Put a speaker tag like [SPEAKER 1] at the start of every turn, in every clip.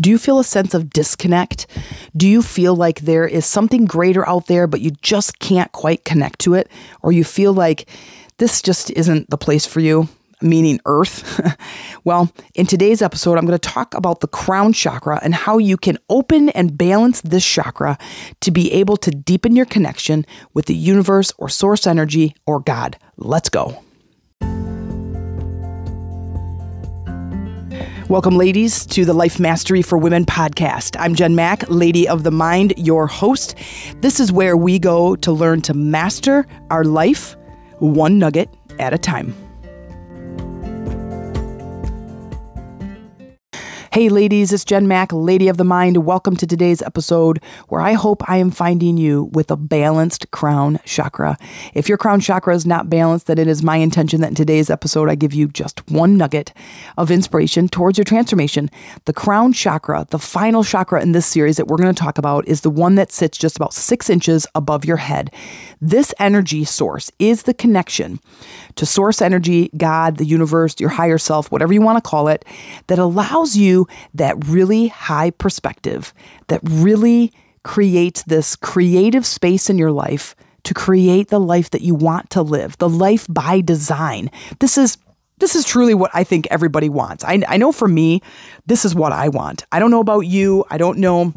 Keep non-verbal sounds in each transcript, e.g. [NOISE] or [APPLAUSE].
[SPEAKER 1] Do you feel a sense of disconnect? Do you feel like there is something greater out there, but you just can't quite connect to it? Or you feel like this just isn't the place for you? meaning earth? [LAUGHS] well, in today's episode, I'm going to talk about the crown chakra and how you can open and balance this chakra to be able to deepen your connection with the universe or source energy or God. Let's go. Welcome, ladies, to the Life Mastery for Women podcast. I'm Jen Mack, Lady of the Mind, your host. This is where we go to learn to master our life one nugget at a time. Hey, ladies, it's Jen Mack, Lady of the Mind. Welcome to today's episode where I hope I am finding you with a balanced crown chakra. If your crown chakra is not balanced, then it is my intention that in today's episode I give you just one nugget of inspiration towards your transformation. The crown chakra, the final chakra in this series that we're going to talk about, is the one that sits just about six inches above your head. This energy source is the connection to source energy, God, the universe, your higher self, whatever you want to call it, that allows you that really high perspective that really creates this creative space in your life to create the life that you want to live, the life by design. This is this is truly what I think everybody wants. I, I know for me, this is what I want. I don't know about you. I don't know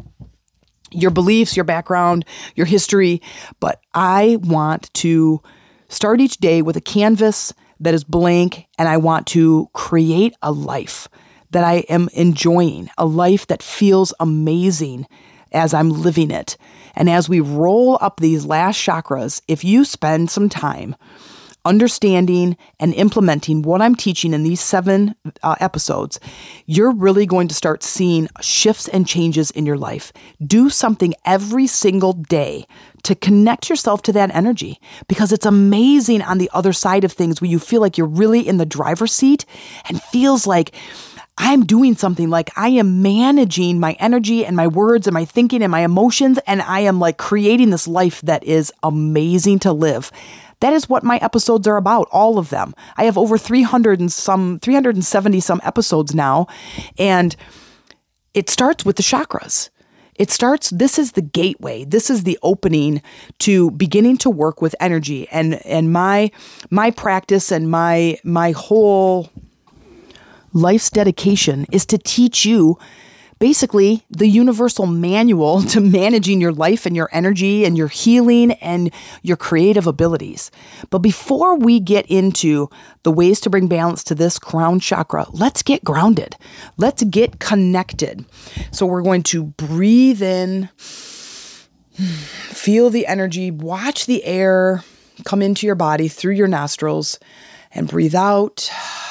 [SPEAKER 1] your beliefs, your background, your history, but I want to start each day with a canvas that is blank and I want to create a life that I am enjoying, a life that feels amazing as I'm living it. And as we roll up these last chakras, if you spend some time understanding and implementing what I'm teaching in these seven uh, episodes, you're really going to start seeing shifts and changes in your life. Do something every single day to connect yourself to that energy because it's amazing on the other side of things where you feel like you're really in the driver's seat and feels like I'm doing something like I am managing my energy and my words and my thinking and my emotions, and I am like creating this life that is amazing to live. That is what my episodes are about, all of them. I have over 300 and some, 370 some episodes now, and it starts with the chakras. It starts, this is the gateway. This is the opening to beginning to work with energy. And and my my practice and my my whole life's dedication is to teach you basically the universal manual [LAUGHS] to managing your life and your energy and your healing and your creative abilities. But before we get into the ways to bring balance to this crown chakra, let's get grounded. Let's get connected. So we're going to breathe in, [SIGHS] feel the energy, watch the air come into your body through your nostrils, and breathe out [SIGHS]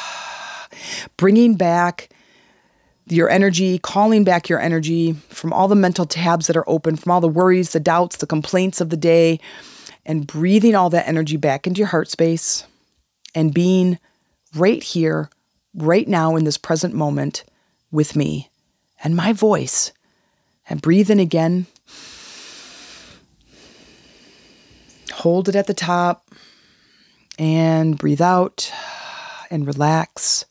[SPEAKER 1] bringing back your energy, calling back your energy from all the mental tabs that are open, from all the worries, the doubts, the complaints of the day, and breathing all that energy back into your heart space and being right here, right now in this present moment with me and my voice. And breathe in again. Hold it at the top and breathe out and relax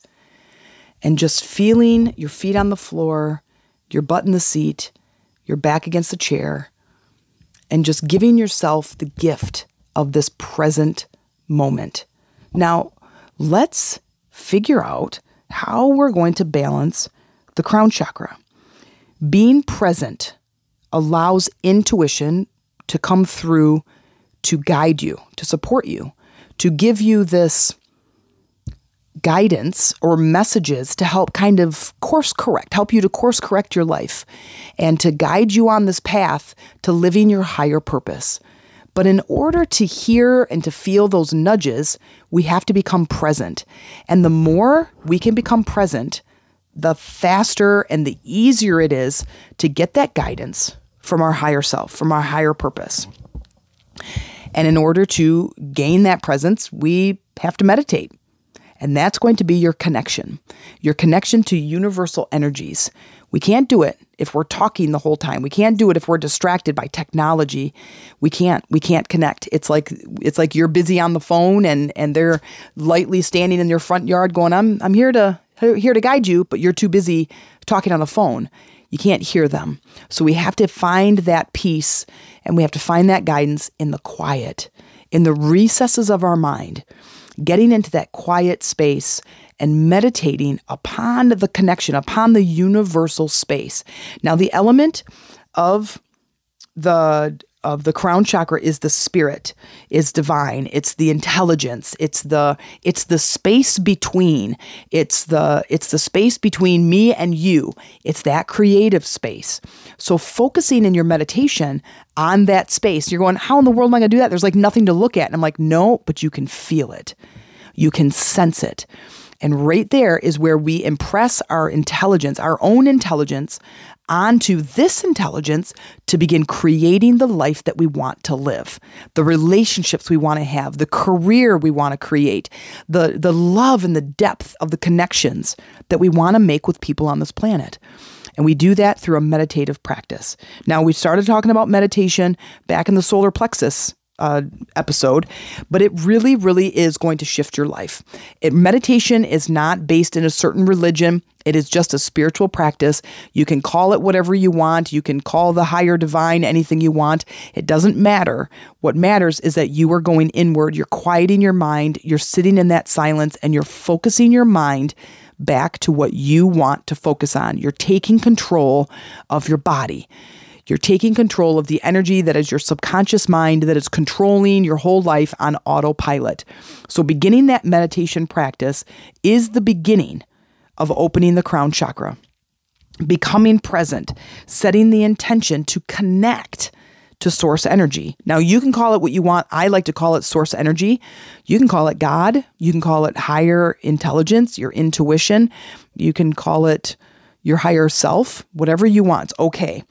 [SPEAKER 1] and just feeling your feet on the floor, your butt in the seat, your back against the chair, and just giving yourself the gift of this present moment. Now, let's figure out how we're going to balance the crown chakra. Being present allows intuition to come through to guide you, to support you, to give you this guidance or messages to help kind of course correct, help you to course correct your life and to guide you on this path to living your higher purpose. But in order to hear and to feel those nudges, we have to become present. And the more we can become present, the faster and the easier it is to get that guidance from our higher self, from our higher purpose. And in order to gain that presence, we have to meditate. And that's going to be your connection, your connection to universal energies. We can't do it if we're talking the whole time. We can't do it if we're distracted by technology. We can't we can't connect. It's like it's like you're busy on the phone and and they're lightly standing in your front yard going, "I'm I'm here to here to guide you," but you're too busy talking on the phone. You can't hear them. So we have to find that peace and we have to find that guidance in the quiet, in the recesses of our mind, getting into that quiet space and meditating upon the connection, upon the universal space. Now, the element of the of the crown chakra is the spirit is divine. It's the intelligence. It's the it's the space between. It's the it's the space between me and you. It's that creative space. So focusing in your meditation on that space you're going how in the world am i going to do that? There's like nothing to look at. And i'm like no but you can feel it. You can sense it and right there is where we impress our intelligence, our own intelligence, onto this intelligence to begin creating the life that we want to live, the relationships we want to have, the career we want to create, the, the love and the depth of the connections that we want to make with people on this planet. And we do that through a meditative practice. Now, we started talking about meditation back in the solar plexus uh, episode, but it really, really is going to shift your life. It, meditation is not based in a certain religion. It is just a spiritual practice. You can call it whatever you want. You can call the higher divine anything you want. It doesn't matter. What matters is that you are going inward. You're quieting your mind. You're sitting in that silence and you're focusing your mind back to what you want to focus on. You're taking control of your body. You're taking control of the energy that is your subconscious mind that is controlling your whole life on autopilot. So, beginning that meditation practice is the beginning of opening the crown chakra, becoming present, setting the intention to connect to source energy. Now, you can call it what you want. I like to call it source energy. You can call it God. You can call it higher intelligence, your intuition. You can call it your higher self, whatever you want. Okay.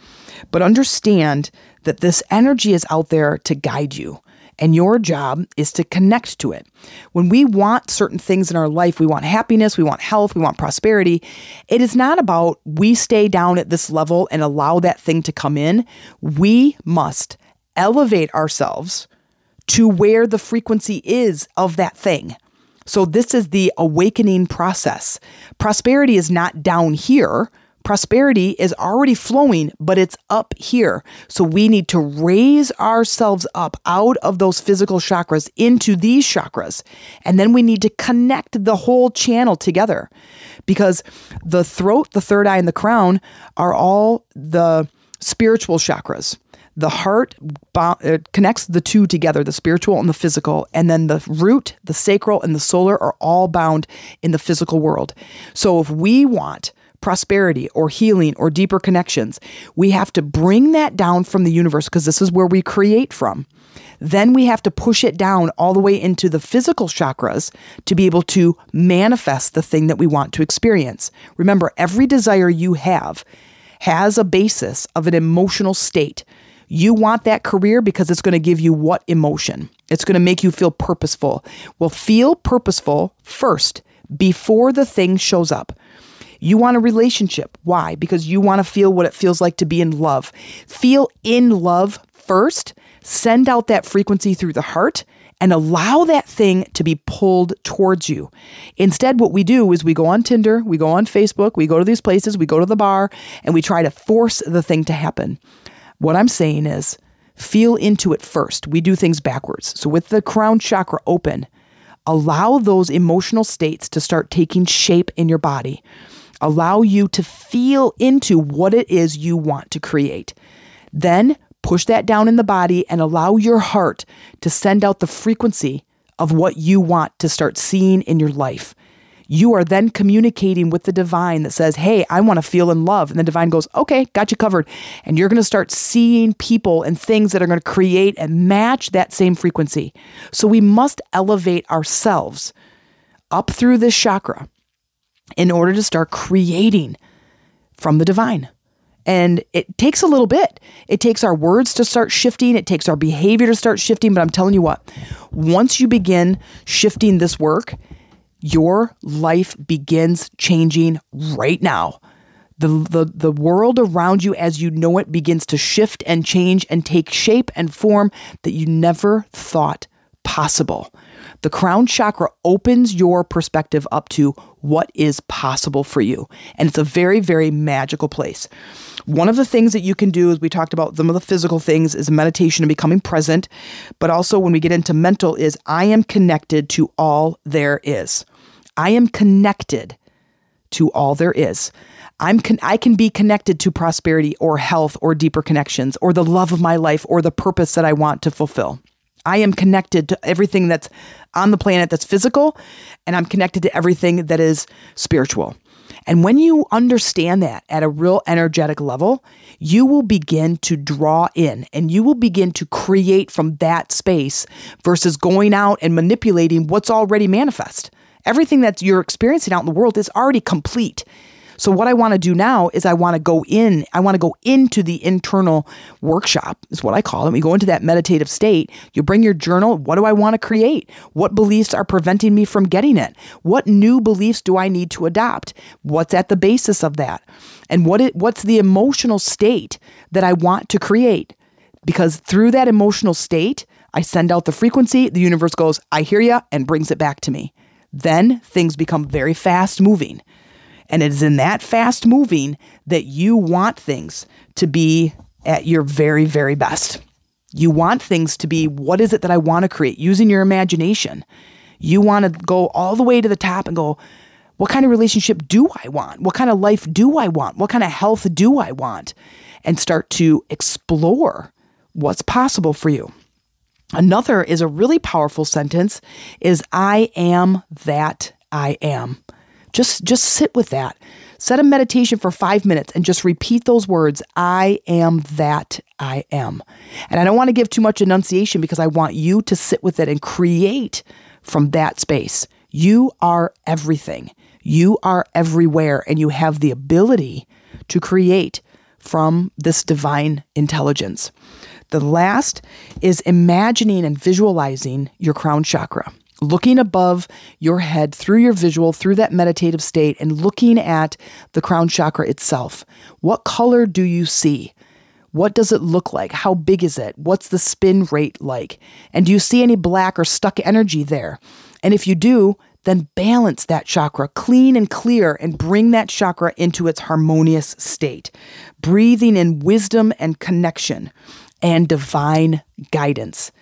[SPEAKER 1] But understand that this energy is out there to guide you. And your job is to connect to it. When we want certain things in our life, we want happiness, we want health, we want prosperity. It is not about we stay down at this level and allow that thing to come in. We must elevate ourselves to where the frequency is of that thing. So, this is the awakening process. Prosperity is not down here. Prosperity is already flowing, but it's up here. So we need to raise ourselves up out of those physical chakras into these chakras. And then we need to connect the whole channel together because the throat, the third eye, and the crown are all the spiritual chakras. The heart uh, connects the two together, the spiritual and the physical. And then the root, the sacral, and the solar are all bound in the physical world. So if we want prosperity or healing or deeper connections, we have to bring that down from the universe because this is where we create from. Then we have to push it down all the way into the physical chakras to be able to manifest the thing that we want to experience. Remember, every desire you have has a basis of an emotional state. You want that career because it's going to give you what emotion? It's going to make you feel purposeful. Well, feel purposeful first before the thing shows up. You want a relationship. Why? Because you want to feel what it feels like to be in love. Feel in love first, send out that frequency through the heart, and allow that thing to be pulled towards you. Instead, what we do is we go on Tinder, we go on Facebook, we go to these places, we go to the bar, and we try to force the thing to happen. What I'm saying is, feel into it first. We do things backwards. So, with the crown chakra open, allow those emotional states to start taking shape in your body allow you to feel into what it is you want to create. Then push that down in the body and allow your heart to send out the frequency of what you want to start seeing in your life. You are then communicating with the divine that says, Hey, I want to feel in love. And the divine goes, Okay, got you covered. And you're going to start seeing people and things that are going to create and match that same frequency. So we must elevate ourselves up through this chakra in order to start creating from the divine. And it takes a little bit. It takes our words to start shifting, it takes our behavior to start shifting. But I'm telling you what, once you begin shifting this work, your life begins changing right now. The, the, the world around you as you know it begins to shift and change and take shape and form that you never thought possible. The crown chakra opens your perspective up to what is possible for you. And it's a very, very magical place. One of the things that you can do, as we talked about some of the physical things, is meditation and becoming present. But also, when we get into mental, is I am connected to all there is. I am connected to all there is. I'm con- I can be connected to prosperity or health or deeper connections or the love of my life or the purpose that I want to fulfill. I am connected to everything that's on the planet that's physical, and I'm connected to everything that is spiritual. And when you understand that at a real energetic level, you will begin to draw in and you will begin to create from that space versus going out and manipulating what's already manifest. Everything that you're experiencing out in the world is already complete. So what I want to do now is I want to go in, I want to go into the internal workshop, is what I call it. We go into that meditative state. You bring your journal. What do I want to create? What beliefs are preventing me from getting it? What new beliefs do I need to adopt? What's at the basis of that? And what it, what's the emotional state that I want to create? Because through that emotional state, I send out the frequency, the universe goes, I hear you, and brings it back to me. Then things become very fast moving. And it is in that fast moving that you want things to be at your very, very best. You want things to be what is it that I want to create using your imagination. You want to go all the way to the top and go, what kind of relationship do I want? What kind of life do I want? What kind of health do I want? And start to explore what's possible for you. Another is a really powerful sentence is I am that I am. Just just sit with that. Set a meditation for 5 minutes and just repeat those words, I am that I am. And I don't want to give too much enunciation because I want you to sit with it and create from that space. You are everything. You are everywhere and you have the ability to create from this divine intelligence. The last is imagining and visualizing your crown chakra looking above your head through your visual, through that meditative state, and looking at the crown chakra itself. What color do you see? What does it look like? How big is it? What's the spin rate like? And do you see any black or stuck energy there? And if you do, then balance that chakra clean and clear and bring that chakra into its harmonious state, breathing in wisdom and connection and divine guidance.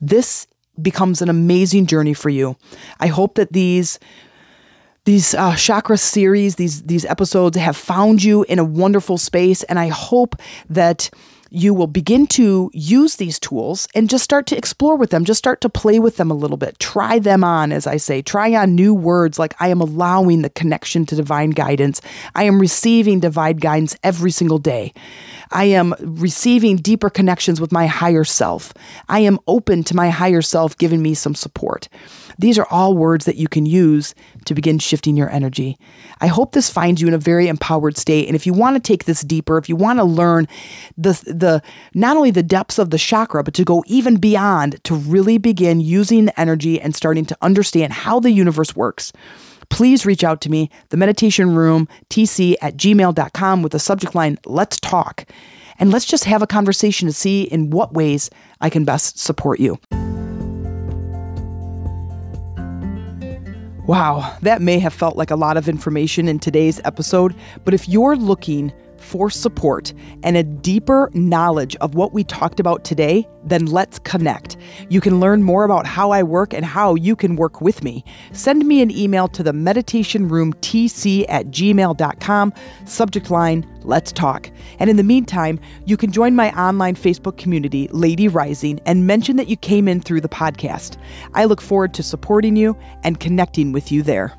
[SPEAKER 1] This becomes an amazing journey for you. I hope that these these uh, chakra series, these these episodes have found you in a wonderful space, and I hope that you will begin to use these tools and just start to explore with them, just start to play with them a little bit. Try them on, as I say. Try on new words like I am allowing the connection to divine guidance. I am receiving divine guidance every single day. I am receiving deeper connections with my higher self. I am open to my higher self giving me some support. These are all words that you can use to begin shifting your energy. I hope this finds you in a very empowered state. And if you want to take this deeper, if you want to learn the the not only the depths of the chakra, but to go even beyond to really begin using the energy and starting to understand how the universe works please reach out to me, the meditation room, tc at gmail.com with the subject line, let's talk. And let's just have a conversation to see in what ways I can best support you. Wow, that may have felt like a lot of information in today's episode, but if you're looking for support and a deeper knowledge of what we talked about today, then let's connect. You can learn more about how I work and how you can work with me. Send me an email to the meditation room tc at gmail.com, subject line, let's talk. And in the meantime, you can join my online Facebook community, Lady Rising, and mention that you came in through the podcast. I look forward to supporting you and connecting with you there.